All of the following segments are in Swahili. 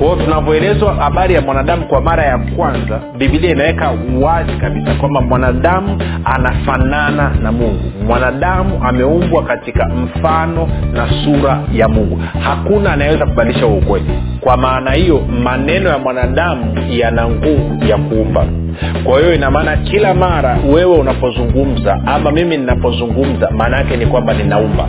kwao tunavyoelezwa habari ya mwanadamu kwa mara ya kwanza bibilia inaweka wazi kabisa kwamba mwanadamu anafanana na mungu. Mwanadamu ameumbwa katika mfano na sura ya mungu. Hakuna anayeweza kubadilisha huo ukweli. Kwa maana hiyo maneno ya mwanadamu yana nguvu ya kuumba. Kwa hiyo inamaana kila mara wewe unapozungumza ama mimi ninapozungumza maana yake ni kwamba ninaumba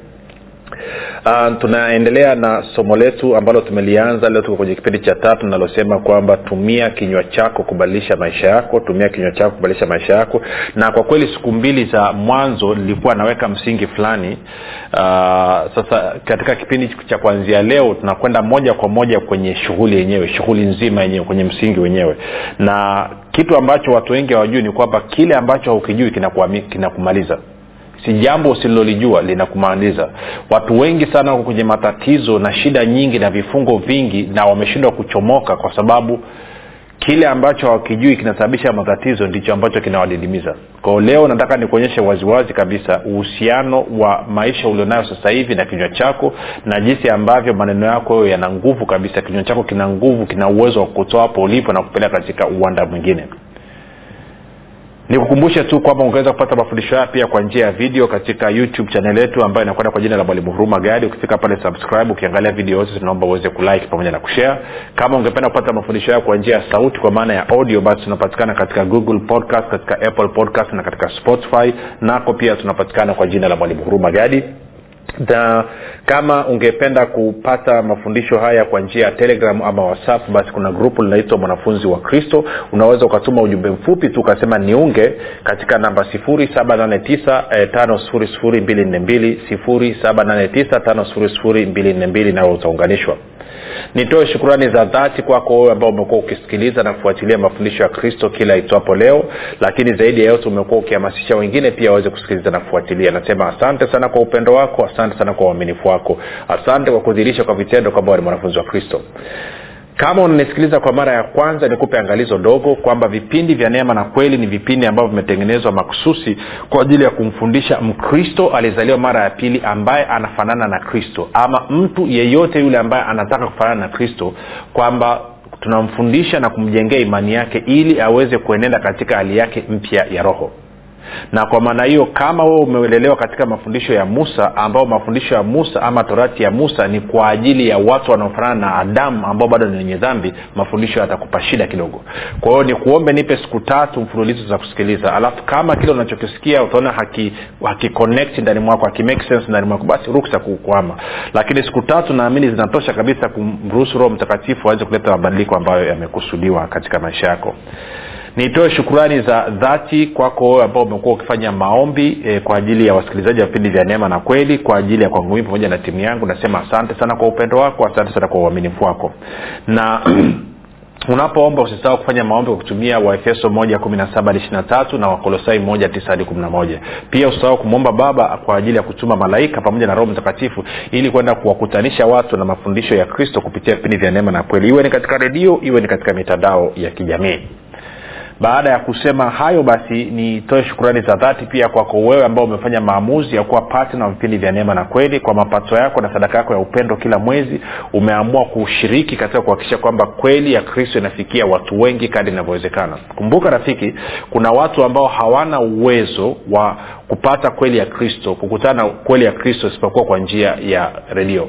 uh, tunaendelea na somo letu ambalo tumelianza leo tuko kwenye kipindi cha tatu linalosema kwamba tumia kinywa chako kubadilisha maisha yako tumia kinywa chako kubadilisha maisha yako. Na kwa kweli siku mbili za mwanzo nilikuwa naweka msingi fulani. Uh, sasa katika kipindi cha kuanzia leo tunakwenda moja kwa moja kwenye shughuli yenyewe shughuli nzima yenyewe kwenye msingi wenyewe. Na kitu ambacho watu wengi hawajui ni kwamba kile ambacho haukijui kinakumaliza. kina si jambo usilolijua linakumaliza. Watu wengi sana wako kwenye matatizo na shida nyingi na vifungo vingi na wameshindwa kuchomoka kwa sababu kile ambacho hawakijui kinasababisha matatizo ndicho ambacho kinawadidimiza kwao leo nataka nikuonyeshe waziwazi kabisa uhusiano wa maisha ulionayo sasa hivi na kinywa chako na jinsi ambavyo maneno yako hayo yana nguvu kabisa. Kinywa chako kina nguvu kina uwezo wa kutoa hapo ulipo na kupeleka katika uwanda mwingine nikukumbushe tu kwamba ungeweza kupata mafundisho haya pia kwa njia ya video katika youtube chanel yetu ambayo inakwenda kwa jina la mwalimu huruma gadi. Ukifika pale subscribe ukiangalia video yote tunaomba uweze kulike pamoja na kushare. Kama ungependa kupata mafundisho haya kwa njia ya sauti kwa maana ya audio basi tunapatikana katika google podcast katika apple podcast na katika spotify. Nako pia tunapatikana kwa jina la mwalimu huruma gadi na kama ungependa kupata mafundisho haya kwa njia ya telegram ama whatsapp basi kuna grupu linaitwa mwanafunzi wa kristo. Unaweza ukatuma ujumbe mfupi tu ukasema niunge katika namba 789 nawe utaunganishwa. Nitoe shukurani za dhati kwako wewe ambao umekuwa ukisikiliza na kufuatilia mafundisho ya kristo kila itwapo leo lakini zaidi ya yote umekuwa ukihamasisha wengine pia waweze kusikiliza na kufuatilia. Nasema asante sana kwa upendo wako asante sana kwa uaminifu wako. Asante kwa kudhirisha kwa vitendo kwamba ni mwanafunzi wa kristo. Kama unanisikiliza kwa mara ya kwanza nikupe angalizo dogo kwamba vipindi vya neema na kweli ni vipindi ambavyo vimetengenezwa makususi kwa ajili ya kumfundisha mkristo aliyezaliwa mara ya pili ambaye anafanana na kristo. Ama mtu yeyote yule ambaye anataka kufanana na kristo kwamba tunamfundisha na kumjengea imani yake ili aweze kuenenda katika hali yake mpya ya roho na kwa maana hiyo kama wewe umeelelewa katika mafundisho ya musa ambao mafundisho ya musa ama torati ya musa ni kwa ajili ya watu wanaofanana na adamu ambao bado ni wenye dhambi mafundisho yatakupa shida kidogo. Kwa hiyo ni kuombe nipe siku tatu mfululizo za kusikiliza. Alafu kama kile unachokisikia utaona haki, haki ndani mwako haki sense ndani mwako basi ruksa kukwama lakini siku tatu naamini zinatosha kabisa kumruhusu roho mtakatifu aweze kuleta mabadiliko ambayo yamekusudiwa katika maisha yako nitoe shukurani za dhati kwako ambao umekuwa ukifanya maombi e, kwa ajili ya wasikilizaji wa vipindi vya neema na kweli kwa ajili ya kwangu mii pamoja na timu yangu. Nasema asante sana kwa upendo wako asante sana kwa uaminifu wako. Na unapoomba usisahau kufanya maombi kwa kutumia waefeso moja kumi na saba ishiri tatu na wakolosai moja tisa hadi kumi na moja. Pia usisahau kumwomba baba kwa ajili ya kutuma malaika pamoja na roho mtakatifu ili kwenda kuwakutanisha watu na mafundisho ya kristo kupitia vipindi vya neema na kweli. Iwe ni katika redio iwe ni katika mitandao ya kijamii baada ya kusema hayo basi nitoe shukurani za dhati pia kwako wewe ambao umefanya maamuzi ya kuwa patna wa vipindi vya neema na kweli kwa mapato yako na sadaka yako ya upendo kila mwezi. Umeamua kushiriki katika kuhakikisha kwamba kweli ya kristo inafikia watu wengi kadi inavyowezekana. Kumbuka rafiki kuna watu ambao hawana uwezo wa kupata kweli ya kristo kukutana na kweli ya kristo isipokuwa kwa njia ya redio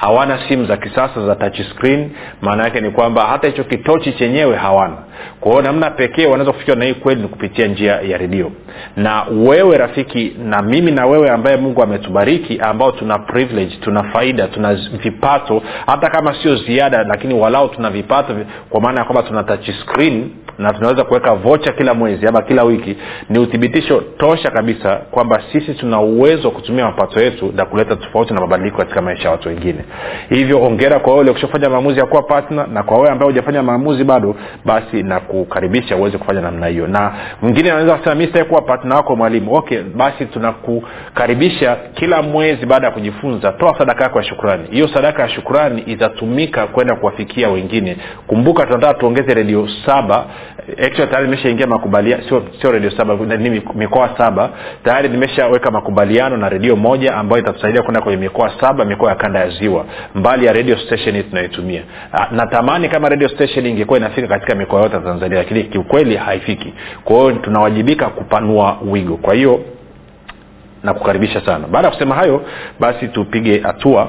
hawana simu za kisasa za touch screen maana yake ni kwamba hata hicho kitochi chenyewe hawana. Kwa hiyo namna pekee wanaweza kufikiwa na hii kweli ni kupitia njia ya redio. Na wewe rafiki na mimi na wewe ambaye mungu ametubariki ambao tuna privilege tuna faida tuna vipato hata kama sio ziada lakini walau tuna vipato kwa maana ya kwamba tuna touch screen na tunaweza kuweka vocha kila mwezi ama kila wiki ni uthibitisho tosha kabisa kwamba sisi tuna uwezo wa kutumia mapato yetu na kuleta tofauti na mabadiliko katika maisha ya watu wengine. Hivyo ongera kwa wewe ukishafanya maamuzi ya kuwa patna na kwa wewe ambaye hujafanya maamuzi bado basi na kukaribisha uweze kufanya namna hiyo. Na mwingine anaweza kusema mi sitaki kuwa partner wako mwalimu. Okay basi tunakukaribisha kila mwezi baada ya kujifunza toa sadaka yako ya shukrani. Hiyo sadaka ya shukrani itatumika kwenda kuwafikia wengine. Kumbuka tunataka tuongeze redio saba actually tayari nimeshaingia makubaliano sio, redio saba ni mikoa saba. Tayari nimeshaweka makubaliano na redio moja ambayo itatusaidia kwenda kwenye mikoa saba mikoa ya kanda ya ziwa. Mbali ya radio station hii tunayoitumia natamani kama radio station ingekuwa inafika katika mikoa yote ya tanzania lakini kiukweli haifiki. Kwa hiyo tunawajibika kupanua wigo. Kwa hiyo nakukaribisha sana. Baada ya kusema hayo basi tupige hatua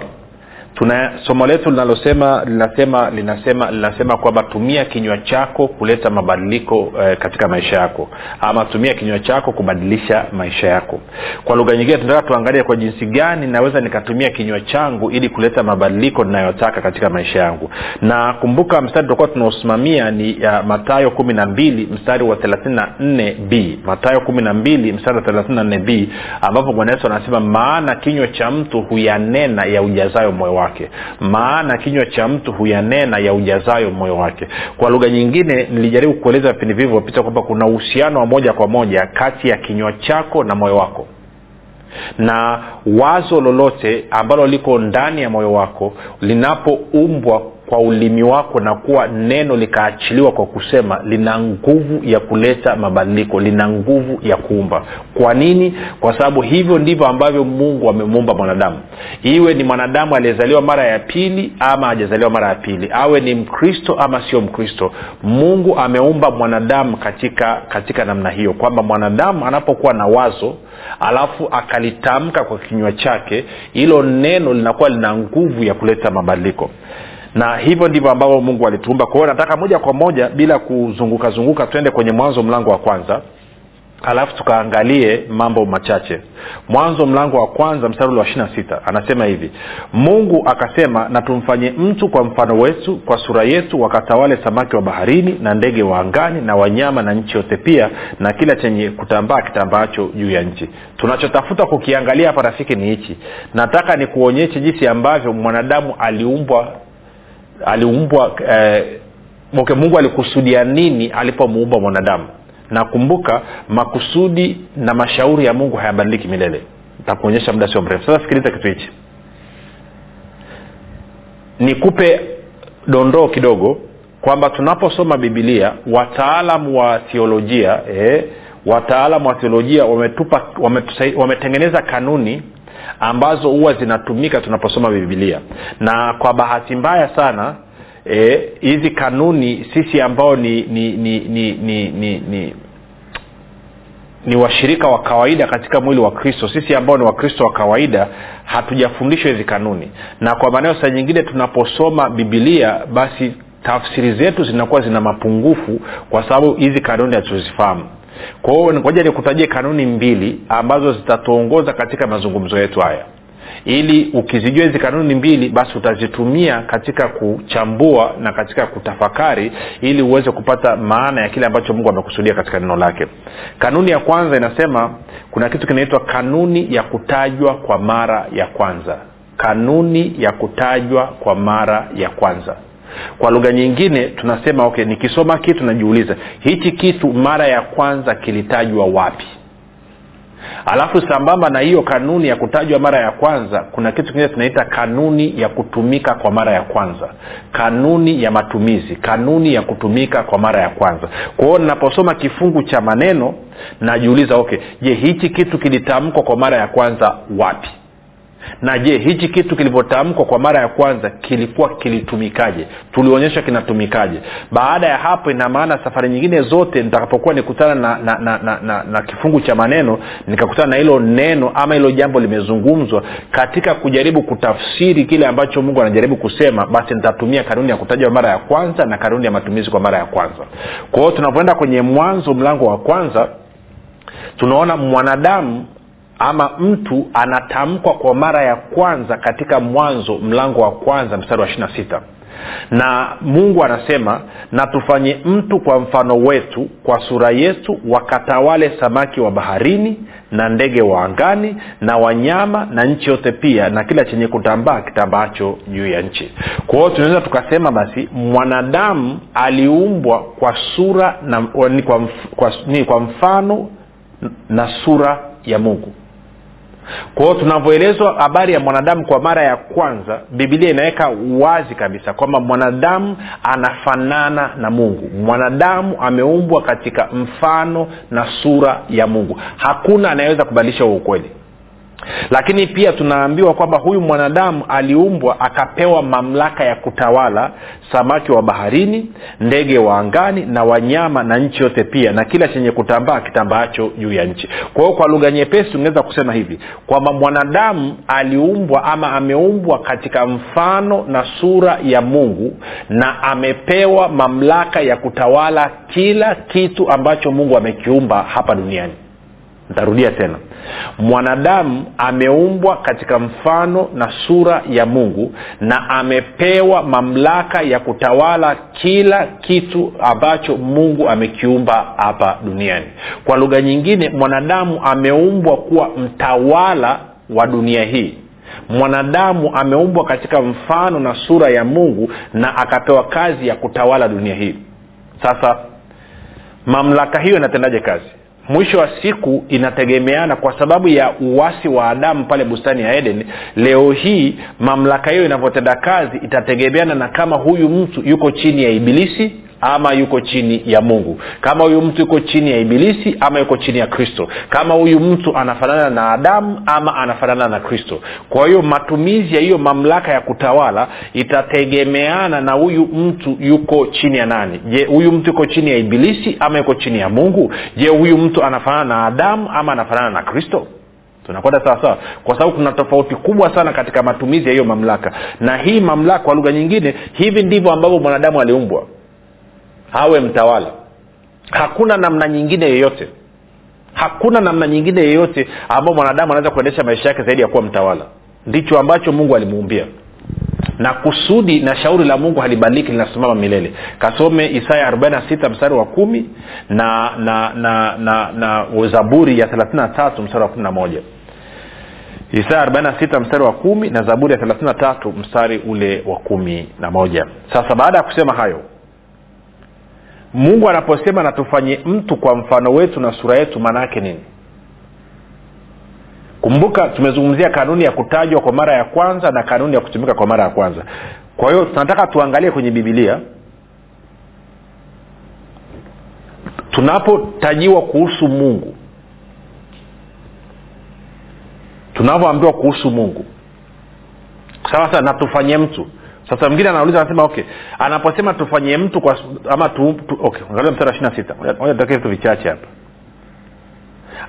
tuna somo letu linalosema linasema linasema linasema kwamba tumia kinywa chako kuleta mabadiliko eh, katika maisha yako. Ama tumia kinywa chako kubadilisha maisha yako. Kwa lugha nyingine tunataka tuangalie kwa jinsi gani naweza nikatumia kinywa changu ili kuleta mabadiliko ninayotaka katika maisha yangu. Na kumbuka mstari tutakuwa tunaosimamia ni uh, matayo kumi na mbili mstari wa thelathini na nne b. Matayo kumi na mbili mstari wa thelathini na nne b ambapo bwana yesu anasema maana kinywa cha mtu huyanena ya ujazayo moyo wake. Maana kinywa cha mtu huyanena ya ujazayo moyo wake. Kwa lugha nyingine nilijaribu kueleza vipindi vilivyopita kwamba kuna uhusiano wa moja kwa moja kati ya kinywa chako na moyo wako. Na wazo lolote ambalo liko ndani ya moyo wako linapoumbwa kwa ulimi wako na kuwa neno likaachiliwa kwa kusema lina nguvu ya kuleta mabadiliko lina nguvu ya kuumba. Kwa nini? Kwa sababu hivyo ndivyo ambavyo mungu amemuumba mwanadamu. Iwe ni mwanadamu aliyezaliwa mara ya pili ama ajazaliwa mara ya pili awe ni mkristo ama sio mkristo mungu ameumba mwanadamu katika katika namna hiyo kwamba mwanadamu anapokuwa na wazo alafu akalitamka kwa kinywa chake hilo neno linakuwa lina nguvu ya kuleta mabadiliko na hivyo ndivyo ambavyo mungu alituumba. Kwa hiyo nataka moja kwa moja bila kuzunguka zunguka twende kwenye mwanzo mlango wa kwanza. Alafu tukaangalie mambo machache. Mwanzo mlango wa kwanza mstari wa ishirina sita anasema hivi. Mungu akasema na mtu kwa mfano wetu kwa sura yetu wakatawale samaki wa baharini na ndege wa angani na wanyama na nchi yote pia na kila chenye kutambaa kitambaacho juu ya nchi. Tunachotafuta kukiangalia hapa rafiki ni hichi. Nataka nikuonyeshe jinsi ambavyo mwanadamu aliumbwa aliumbwa eh, okay, mungu alikusudia nini alipomuumba mwanadamu? Nakumbuka makusudi na mashauri ya mungu hayabadiliki milele. Takuonyesha muda sio mrefu. Sasa sikiliza kitu hichi. Nikupe dondoo kidogo kwamba tunaposoma bibilia wataalamu wa thiolojia eh, wataalamu wa thiolojia wametupa wametengeneza kanuni ambazo huwa zinatumika tunaposoma bibilia na kwa bahati mbaya sana hizi e, kanuni sisi ambao ni ni ni ni ni, ni, ni ni washirika wa kawaida katika mwili wa kristo sisi ambao ni wakristo wa kawaida hatujafundishwa hizi kanuni. Na kwa maanao saa nyingine tunaposoma bibilia basi tafsiri zetu zinakuwa zina mapungufu kwa sababu hizi kanuni hatuzifahamu kwa hiyo ngoja nikutajie kanuni mbili ambazo zitatuongoza katika mazungumzo yetu haya. Ili ukizijua hizi kanuni mbili basi utazitumia katika kuchambua na katika kutafakari ili uweze kupata maana ya kile ambacho mungu amekusudia katika neno lake. Kanuni ya kwanza inasema kuna kitu kinaitwa kanuni ya kutajwa kwa mara ya kwanza. Kanuni ya kutajwa kwa mara ya kwanza kwa lugha nyingine tunasema okay nikisoma kitu najiuliza hichi kitu mara ya kwanza kilitajwa wapi? Alafu sambamba na hiyo kanuni ya kutajwa mara ya kwanza kuna kitu kingine tunaita kanuni ya kutumika kwa mara ya kwanza. Kanuni ya matumizi kanuni ya kutumika kwa mara ya kwanza. Kwa ninaposoma kifungu cha maneno najiuliza okay je hichi kitu kilitamkwa kwa mara ya kwanza wapi na je hichi kitu kilivyotamkwa kwa mara ya kwanza kilikuwa kilitumikaje? Tulionyesha kinatumikaje. Baada ya hapo ina maana safari nyingine zote nitakapokuwa nikutana na, na, na, na, na, na kifungu cha maneno nikakutana na hilo neno ama hilo jambo limezungumzwa katika kujaribu kutafsiri kile ambacho mungu anajaribu kusema basi nitatumia kanuni ya kutajwa mara ya kwanza na kanuni ya matumizi kwa mara ya kwanza. Kwa hiyo tunapoenda kwenye mwanzo mlango wa kwanza tunaona mwanadamu ama mtu anatamkwa kwa mara ya kwanza katika mwanzo mlango wa kwanza mstari wa ishiri na sita. Na mungu anasema na tufanye mtu kwa mfano wetu kwa sura yetu wakatawale samaki wa baharini na ndege wa angani na wanyama na nchi yote pia na kila chenye kutambaa kitambaacho juu ya nchi. Kwa hiyo tunaweza tukasema basi mwanadamu aliumbwa kwa sura na, kwa, kwa, ni kwa mfano na sura ya mungu kwa hiyo tunavyoelezwa habari ya mwanadamu kwa mara ya kwanza bibilia inaweka wazi kabisa kwamba mwanadamu anafanana na mungu. Mwanadamu ameumbwa katika mfano na sura ya mungu. Hakuna anayeweza kubadilisha huo ukweli lakini pia tunaambiwa kwamba huyu mwanadamu aliumbwa akapewa mamlaka ya kutawala samaki wa baharini ndege wa angani na wanyama na nchi yote pia na kila chenye kutambaa kitambaacho juu ya nchi. Kwa hiyo kwa lugha nyepesi tungeweza kusema hivi kwamba mwanadamu aliumbwa ama ameumbwa katika mfano na sura ya mungu na amepewa mamlaka ya kutawala kila kitu ambacho mungu amekiumba hapa duniani ntarudia tena. Mwanadamu ameumbwa katika mfano na sura ya mungu na amepewa mamlaka ya kutawala kila kitu ambacho mungu amekiumba hapa duniani. Kwa lugha nyingine mwanadamu ameumbwa kuwa mtawala wa dunia hii. Mwanadamu ameumbwa katika mfano na sura ya mungu na akapewa kazi ya kutawala dunia hii. Sasa mamlaka hiyo inatendaje kazi mwisho wa siku inategemeana kwa sababu ya uwasi wa adamu pale bustani ya eden. Leo hii mamlaka hiyo inavyotenda kazi itategemeana na kama huyu mtu yuko chini ya ibilisi ama yuko chini ya mungu. Kama huyu mtu yuko chini ya ibilisi ama yuko chini ya kristo. Kama huyu mtu anafanana na adamu ama anafanana na kristo. Kwa hiyo matumizi ya hiyo mamlaka ya kutawala itategemeana na huyu mtu yuko chini ya nani. Je huyu mtu yuko chini ya ibilisi ama yuko chini ya mungu? Je huyu mtu anafanana na adamu ama anafanana na kristo? Tunakwenda sawasawa kwa sababu kuna tofauti kubwa sana katika matumizi ya hiyo mamlaka. Na hii mamlaka kwa lugha nyingine hivi ndivyo ambavyo mwanadamu aliumbwa awe mtawala. Hakuna namna nyingine yeyote hakuna namna nyingine yeyote ambayo mwanadamu anaweza kuendesha maisha yake zaidi ya kuwa mtawala. Ndicho ambacho mungu alimuumbia. Na kusudi na shauri la mungu halibadiliki linasimama milele. Kasome isaya 46 mstari wa kumi na na na na, na zaburi ya 33 mstari wa 11 isaya 46 mstari wa kumi na zaburi ya 33 mstari ule wa kumi na moja. Sasa baada ya kusema hayo mungu anaposema natufanye mtu kwa mfano wetu na sura yetu maana yake nini? Kumbuka tumezungumzia kanuni ya kutajwa kwa mara ya kwanza na kanuni ya kutumika kwa mara ya kwanza. Kwa hiyo tunataka tuangalie kwenye bibilia tunapotajiwa kuhusu mungu. Tunavyoambiwa kuhusu mungu. Sawa sawa natufanye mtu sasa mwingine anauliza anasema okay anaposema tufanyie mtu kwa ama tu, tu okay angalia mstari wa ishiri na sita. Moja vitu vichache hapa.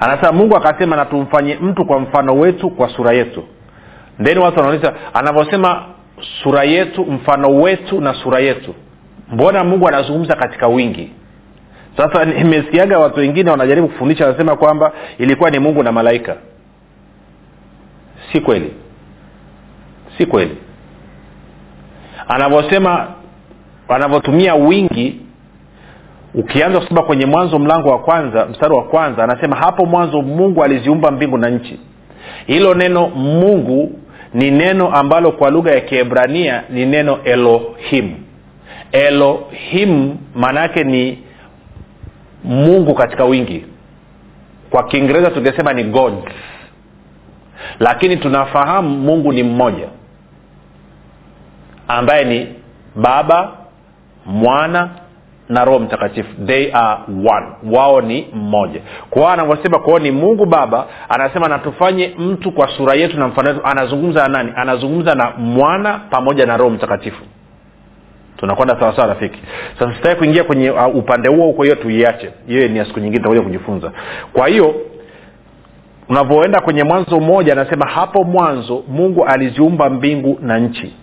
Anasema mungu akasema na tumfanye mtu kwa mfano wetu kwa sura yetu. Ndeni watu wanauliza anavyosema sura yetu mfano wetu na sura yetu mbona mungu anazungumza katika wingi? Sasa nimesikiaga watu wengine wanajaribu kufundisha wanasema kwamba ilikuwa ni mungu na malaika. Si kweli. Si kweli anavyosema anavyotumia wingi ukianza kusoma kwenye mwanzo mlango wa kwanza mstari wa kwanza anasema hapo mwanzo mungu aliziumba mbingu na nchi. Hilo neno mungu ni neno ambalo kwa lugha ya kiebrania ni neno elohim. Elohim maana yake ni mungu katika wingi. Kwa kiingereza tungesema ni god. Lakini tunafahamu mungu ni mmoja ambaye ni baba mwana na roho mtakatifu. They are one. Wao ni mmoja. Kwao anavyosema kwao ni mungu baba anasema natufanye mtu kwa sura yetu na mfano wetu. Anazungumza na nani? Anazungumza na mwana pamoja na roho mtakatifu. Tunakwenda sawasawa rafiki? Sasa sitaki kuingia kwenye uh, upande huo huko hiyo tuiache. Hiyo ni ya siku nyingine tutakuja kujifunza. Kwa hiyo unavyoenda kwenye mwanzo mmoja anasema hapo mwanzo mungu aliziumba mbingu na nchi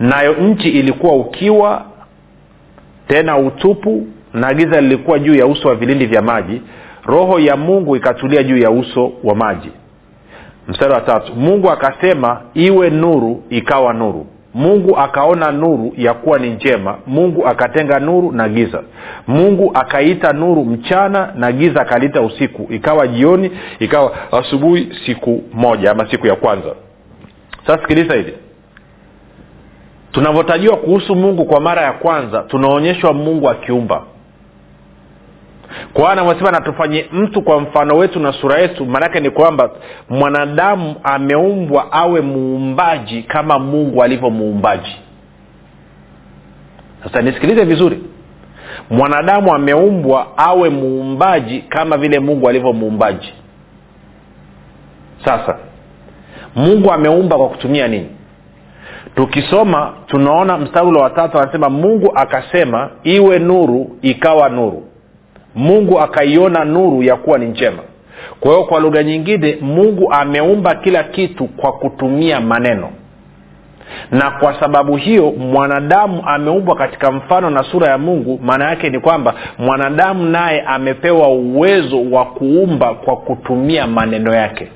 nayo nchi ilikuwa ukiwa tena utupu na giza lilikuwa juu ya uso wa vilindi vya maji. Roho ya mungu ikatulia juu ya uso wa maji. Mstari wa tatu. Mungu akasema iwe nuru ikawa nuru. Mungu akaona nuru ya kuwa ni njema. Mungu akatenga nuru na giza. Mungu akaita nuru mchana na giza akaliita usiku. Ikawa jioni ikawa asubuhi siku moja ama siku ya kwanza. Sasa sikiliza hili tunavyotajiwa kuhusu mungu kwa mara ya kwanza tunaonyeshwa mungu akiumba. Kwa anavyosema natufanye mtu kwa mfano wetu na sura yetu. Maanake ni kwamba mwanadamu ameumbwa awe muumbaji kama mungu alivyo muumbaji. Sasa nisikilize vizuri. Mwanadamu ameumbwa awe muumbaji kama vile mungu alivyo muumbaji. Sasa mungu ameumba kwa kutumia nini tukisoma tunaona mstari watatu anasema mungu akasema iwe nuru ikawa nuru. Mungu akaiona nuru ya kuwa ni njema. Kwa hiyo kwa lugha nyingine mungu ameumba kila kitu kwa kutumia maneno. Na kwa sababu hiyo mwanadamu ameumbwa katika mfano na sura ya mungu maana yake ni kwamba mwanadamu naye amepewa uwezo wa kuumba kwa kutumia maneno yake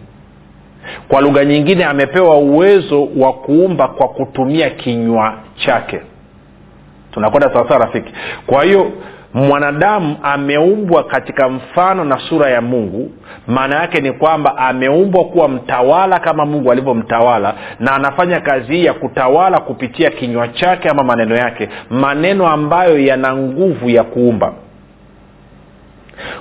kwa lugha nyingine amepewa uwezo wa kuumba kwa kutumia kinywa chake. Tunakwenda sawasawa rafiki. Kwa hiyo mwanadamu ameumbwa katika mfano na sura ya mungu. Maana yake ni kwamba ameumbwa kuwa mtawala kama mungu alivyomtawala na anafanya kazi hii ya kutawala kupitia kinywa chake ama maneno yake maneno ambayo yana nguvu ya kuumba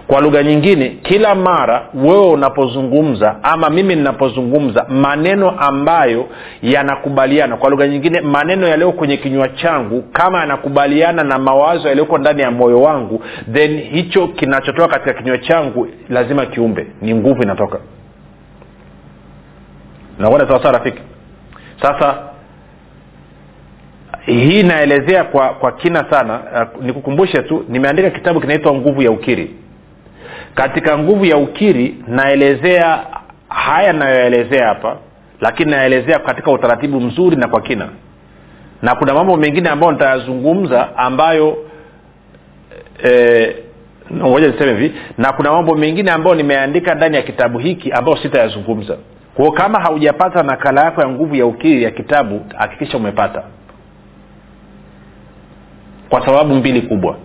kwa lugha nyingine kila mara wewe unapozungumza ama mimi ninapozungumza maneno ambayo yanakubaliana. Kwa lugha nyingine maneno yaliyo kwenye kinywa changu kama yanakubaliana na mawazo yaliyoko ndani ya moyo wangu then hicho kinachotoka katika kinywa changu lazima kiumbe. Ni nguvu inatoka. Nakwenda sawasawa rafiki? Sasa hii naelezea kwa kwa kina sana. Uh, nikukumbushe tu nimeandika kitabu kinaitwa nguvu ya ukiri katika nguvu ya ukiri naelezea haya nayoelezea hapa lakini naelezea katika utaratibu mzuri na kwa kina. Na kuna mambo mengine ambayo nitayazungumza ambayo ngoja e, niseme hivi. Na kuna mambo mengine ambayo nimeandika ndani ya kitabu hiki ambayo sitayazungumza. Kwao kama haujapata nakala yako ya nguvu ya ukiri ya kitabu hakikisha umepata. Kwa sababu mbili kubwa.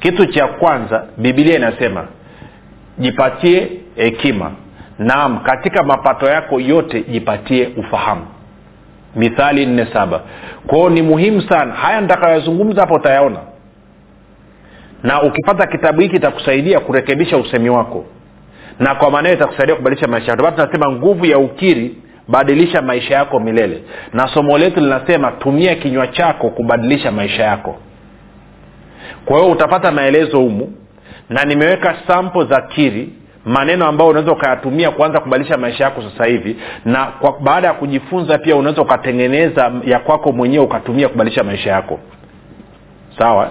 Kitu cha kwanza bibilia inasema jipatie hekima naam katika mapato yako yote jipatie ufahamu. Mithali nne saba. Kwao ni muhimu sana. Haya nitakayoyazungumza hapo utayaona. Na ukipata kitabu hiki itakusaidia kurekebisha usemi wako. Na kwa maanao itakusaidia kubadilisha maisha yako. Tunasema nguvu ya ukiri badilisha maisha yako milele. Na somo letu linasema tumia kinywa chako kubadilisha maisha yako. Kwa hiyo utapata maelezo humu na nimeweka sampo za kiri maneno ambayo unaweza ukayatumia kuanza kubadilisha maisha yako sasa hivi na kwa, baada ya kujifunza pia unaweza ukatengeneza ya kwako mwenyewe ukatumia kubadilisha maisha yako. Sawa?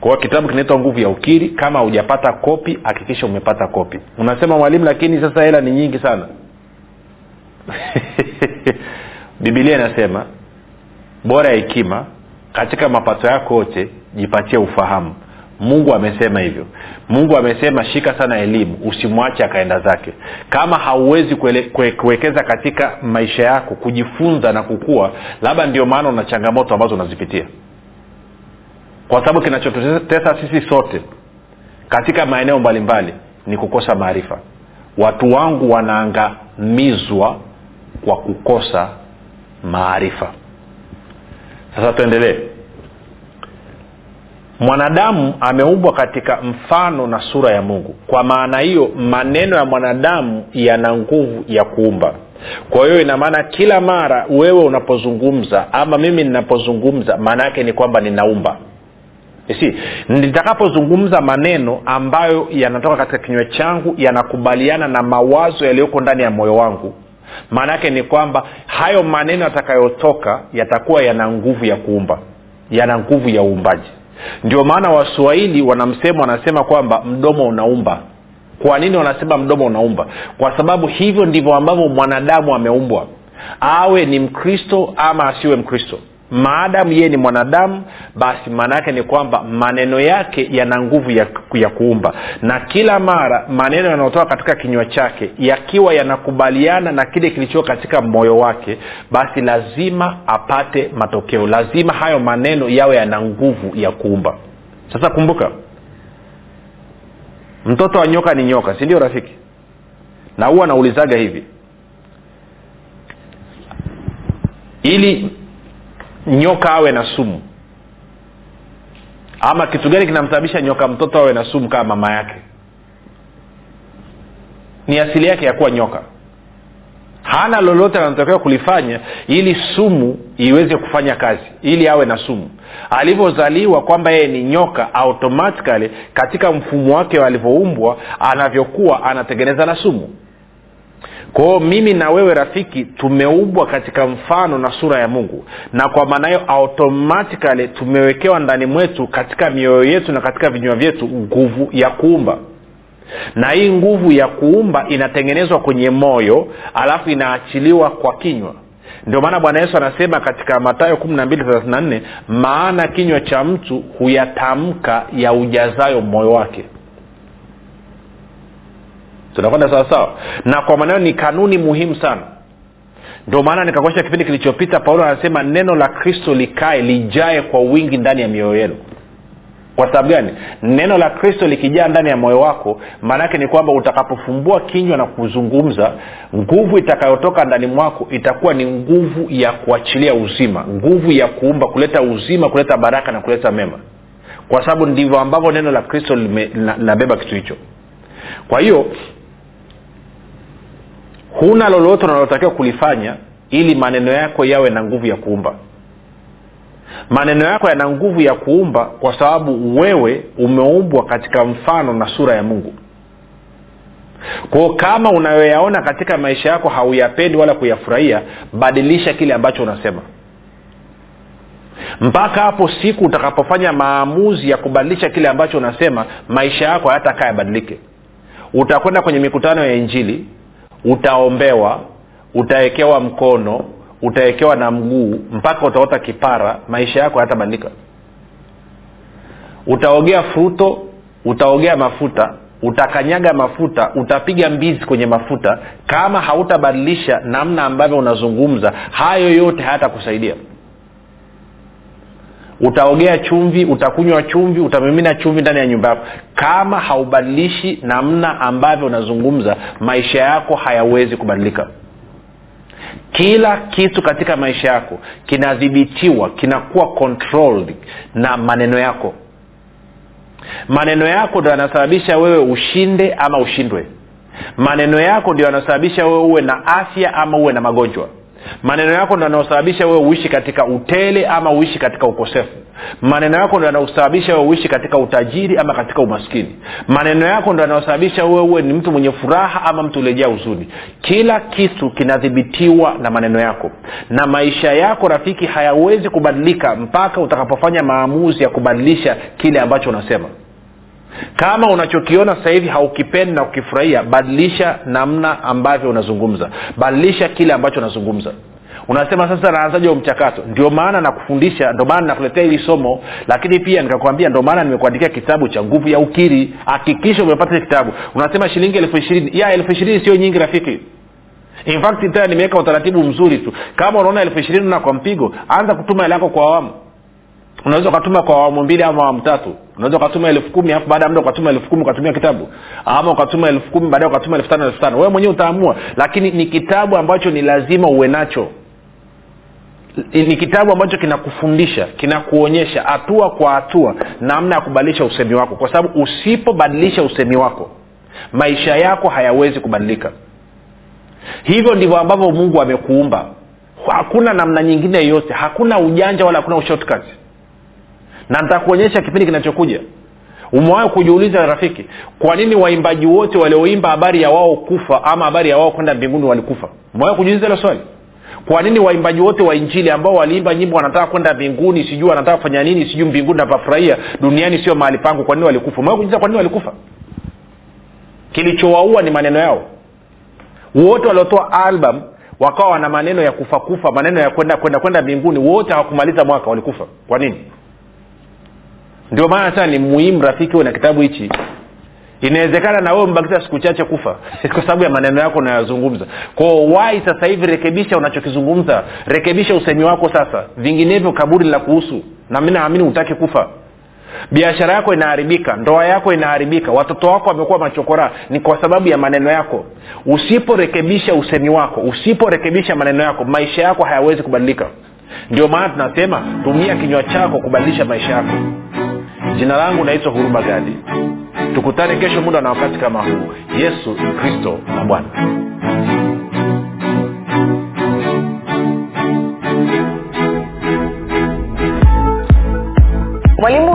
Kwa kitabu kinaitwa nguvu ya ukiri kama hujapata kopi hakikisha umepata kopi unasema mwalimu lakini sasa hela ni nyingi sana. Bibilia inasema bora ya hekima katika mapato yako yote jipatie ufahamu mungu amesema hivyo. Mungu amesema shika sana elimu usimwache akaenda zake. Kama hauwezi kuwekeza katika maisha yako kujifunza na kukua labda ndio maana una changamoto ambazo unazipitia. Kwa sababu kinachotutesa sisi sote katika maeneo mbalimbali ni kukosa maarifa. Watu wangu wanaangamizwa kwa kukosa maarifa. Sasa tuendelee mwanadamu ameumbwa katika mfano na sura ya mungu. Kwa maana hiyo maneno ya mwanadamu yana nguvu ya kuumba. Kwa hiyo ina maana kila mara wewe unapozungumza ama mimi ninapozungumza maana yake ni kwamba ninaumba. Si nitakapozungumza maneno ambayo yanatoka katika kinywa changu yanakubaliana na mawazo yaliyoko ndani ya moyo wangu maana yake ni kwamba hayo maneno yatakayotoka yatakuwa yana nguvu ya kuumba. Yana nguvu ya uumbaji ndio maana waswahili wanamsema wanasema kwamba mdomo unaumba. Kwa nini wanasema mdomo unaumba? Kwa sababu hivyo ndivyo ambavyo mwanadamu ameumbwa. Awe ni mkristo ama asiwe mkristo maadamu yeye ni mwanadamu basi maana yake ni kwamba maneno yake yana nguvu ya, ya kuumba. Na kila mara maneno yanayotoka katika kinywa chake yakiwa yanakubaliana na kile kilichoko katika moyo wake basi lazima apate matokeo. Lazima hayo maneno yawe yana nguvu ya kuumba. Sasa kumbuka mtoto wa nyoka ni nyoka si ndio rafiki? Na huwa anaulizaga hivi ili nyoka awe na sumu. Ama kitu gani kinamsababisha nyoka mtoto awe na sumu kama mama yake? Ni asili yake ya kuwa nyoka. Hana lolote anatokewa kulifanya ili sumu iweze kufanya kazi ili awe na sumu. Alivyozaliwa kwamba yeye ni nyoka automatikali katika mfumo wake alivyoumbwa anavyokuwa anatengeneza na sumu kwao mimi na wewe rafiki tumeubwa katika mfano na sura ya mungu. Na kwa maana hiyo automatikali tumewekewa ndani mwetu katika mioyo yetu na katika vinywa vyetu nguvu ya kuumba. Na hii nguvu ya kuumba inatengenezwa kwenye moyo alafu inaachiliwa kwa kinywa. Ndio maana bwana yesu anasema katika matayo kumi na mbili thelathini na nne maana kinywa cha mtu huyatamka ya ujazayo moyo wake tunakwenda sawasawa na kwa maneno ni kanuni muhimu sana. Ndio maana nikakuesha kipindi kilichopita paulo anasema neno la kristo likae lijae kwa wingi ndani ya mioyo yenu. Kwa sababu gani? Neno la kristo likijaa ndani ya moyo wako maanaake ni kwamba utakapofumbua kinywa na kuzungumza nguvu itakayotoka ndani mwako itakuwa ni nguvu ya kuachilia uzima nguvu ya kuumba kuleta uzima kuleta baraka na kuleta mema. Kwa sababu ndivyo ambavyo neno la kristo linabeba kitu hicho. Kwa hiyo huna lolote unalotakiwa kulifanya ili maneno yako yawe na nguvu ya kuumba. Maneno yako yana nguvu ya kuumba kwa sababu wewe umeumbwa katika mfano na sura ya mungu. Kwao kama unayoyaona katika maisha yako hauyapendi wala kuyafurahia badilisha kile ambacho unasema. Mpaka hapo siku utakapofanya maamuzi ya kubadilisha kile ambacho unasema maisha yako hayatakaa yabadilike utakwenda kwenye mikutano ya injili utaombewa utawekewa mkono utawekewa na mguu mpaka utaota kipara maisha yako hayatabadilika utaogea fruto utaogea mafuta utakanyaga mafuta utapiga mbizi kwenye mafuta. Kama hautabadilisha namna ambavyo unazungumza hayo yote hayatakusaidia utaogea chumvi utakunywa chumvi utamimina chumvi ndani ya nyumba yako. Kama haubadilishi namna ambavyo unazungumza maisha yako hayawezi kubadilika. Kila kitu katika maisha yako kinadhibitiwa kinakuwa controlled na maneno yako. Maneno yako ndo yanasababisha wewe ushinde ama ushindwe. Maneno yako ndio yanasababisha wewe uwe na afya ama uwe na magonjwa maneno yako ndo yanaosababisha wewe uishi katika utele ama uishi katika ukosefu. Maneno yako ndo yanaosababisha wewe uishi katika utajiri ama katika umaskini. Maneno yako ndo yanaosababisha wewe uwe ni mtu mwenye furaha ama mtu ulejea huzuni. Kila kitu kinadhibitiwa na maneno yako. Na maisha yako rafiki hayawezi kubadilika mpaka utakapofanya maamuzi ya kubadilisha kile ambacho unasema kama unachokiona sasa hivi haukipendi na kukifurahia badilisha namna ambavyo unazungumza. Badilisha kile ambacho unazungumza. Unasema sasa naanzaje wa mchakato? Ndio maana nakufundisha ndio maana nakuletea hili somo lakini pia nikakwambia ndio maana nimekuandikia kitabu cha nguvu ya ukiri. Hakikisha umepata kitabu. Unasema shilingi elfu ishirini. Ya elfu ishirini sio nyingi rafiki. In fact tena nimeweka utaratibu mzuri tu. Kama unaona elfu ishirini na kwa mpigo anza kutuma hela yako kwa awamu unaweza ukatuma kwa awamu mbili ama awamu tatu. Unaweza ukatuma elfu kumi alafu baada ya muda ukatuma elfu kumi ukatumia kitabu. Ama ukatuma elfu kumi baadaye ukatuma elfu tano elfu tano. Wewe mwenyewe utaamua. Lakini ni kitabu ambacho ni lazima uwe nacho. Ni kitabu ambacho kinakufundisha kinakuonyesha hatua kwa hatua namna ya kubadilisha usemi wako. Kwa sababu usipobadilisha usemi wako maisha yako hayawezi kubadilika. Hivyo ndivyo ambavyo mungu amekuumba. Hakuna namna nyingine yoyote. Hakuna ujanja wala hakuna shortcut na nitakuonyesha kipindi kinachokuja. Umewahi kujiuliza rafiki kwa nini waimbaji wote walioimba habari ya wao kufa ama habari ya wao kwenda mbinguni walikufa? Umewahi kujiuliza hilo swali? Kwa nini waimbaji wote wa injili ambao waliimba nyimbo wanataka kwenda mbinguni sijui wanataka kufanya nini sijui mbinguni napafurahia duniani sio mahali pangu kwa nini walikufa? Umewahi kujiuliza kwa nini walikufa? Kilichowaua ni maneno yao. Wote waliotoa album wakawa wana maneno ya kufa kufa maneno ya kwenda kwenda kwenda mbinguni wote hawakumaliza mwaka walikufa. Kwa nini ndio maana sasa ni muhimu rafiki na kitabu hichi. Inawezekana na wewe umebakiza siku chache kufa kwa sababu ya maneno yako unayozungumza. Kwao wai sasa hivi rekebisha unachokizungumza rekebisha usemi wako sasa. Vinginevyo kaburi la kuhusu na mi naamini hutaki kufa. Biashara yako inaharibika ndoa yako inaharibika watoto wako wamekuwa machokora ni kwa sababu ya maneno yako. Usiporekebisha usemi wako usiporekebisha maneno yako maisha yako hayawezi kubadilika. Ndio maana tunasema tumia kinywa chako kubadilisha maisha yako jina langu naitwa huruma gadi tukutane kesho muda na wakati kama huu. Yesu kristo na bwana. Mwalimu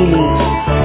Minas.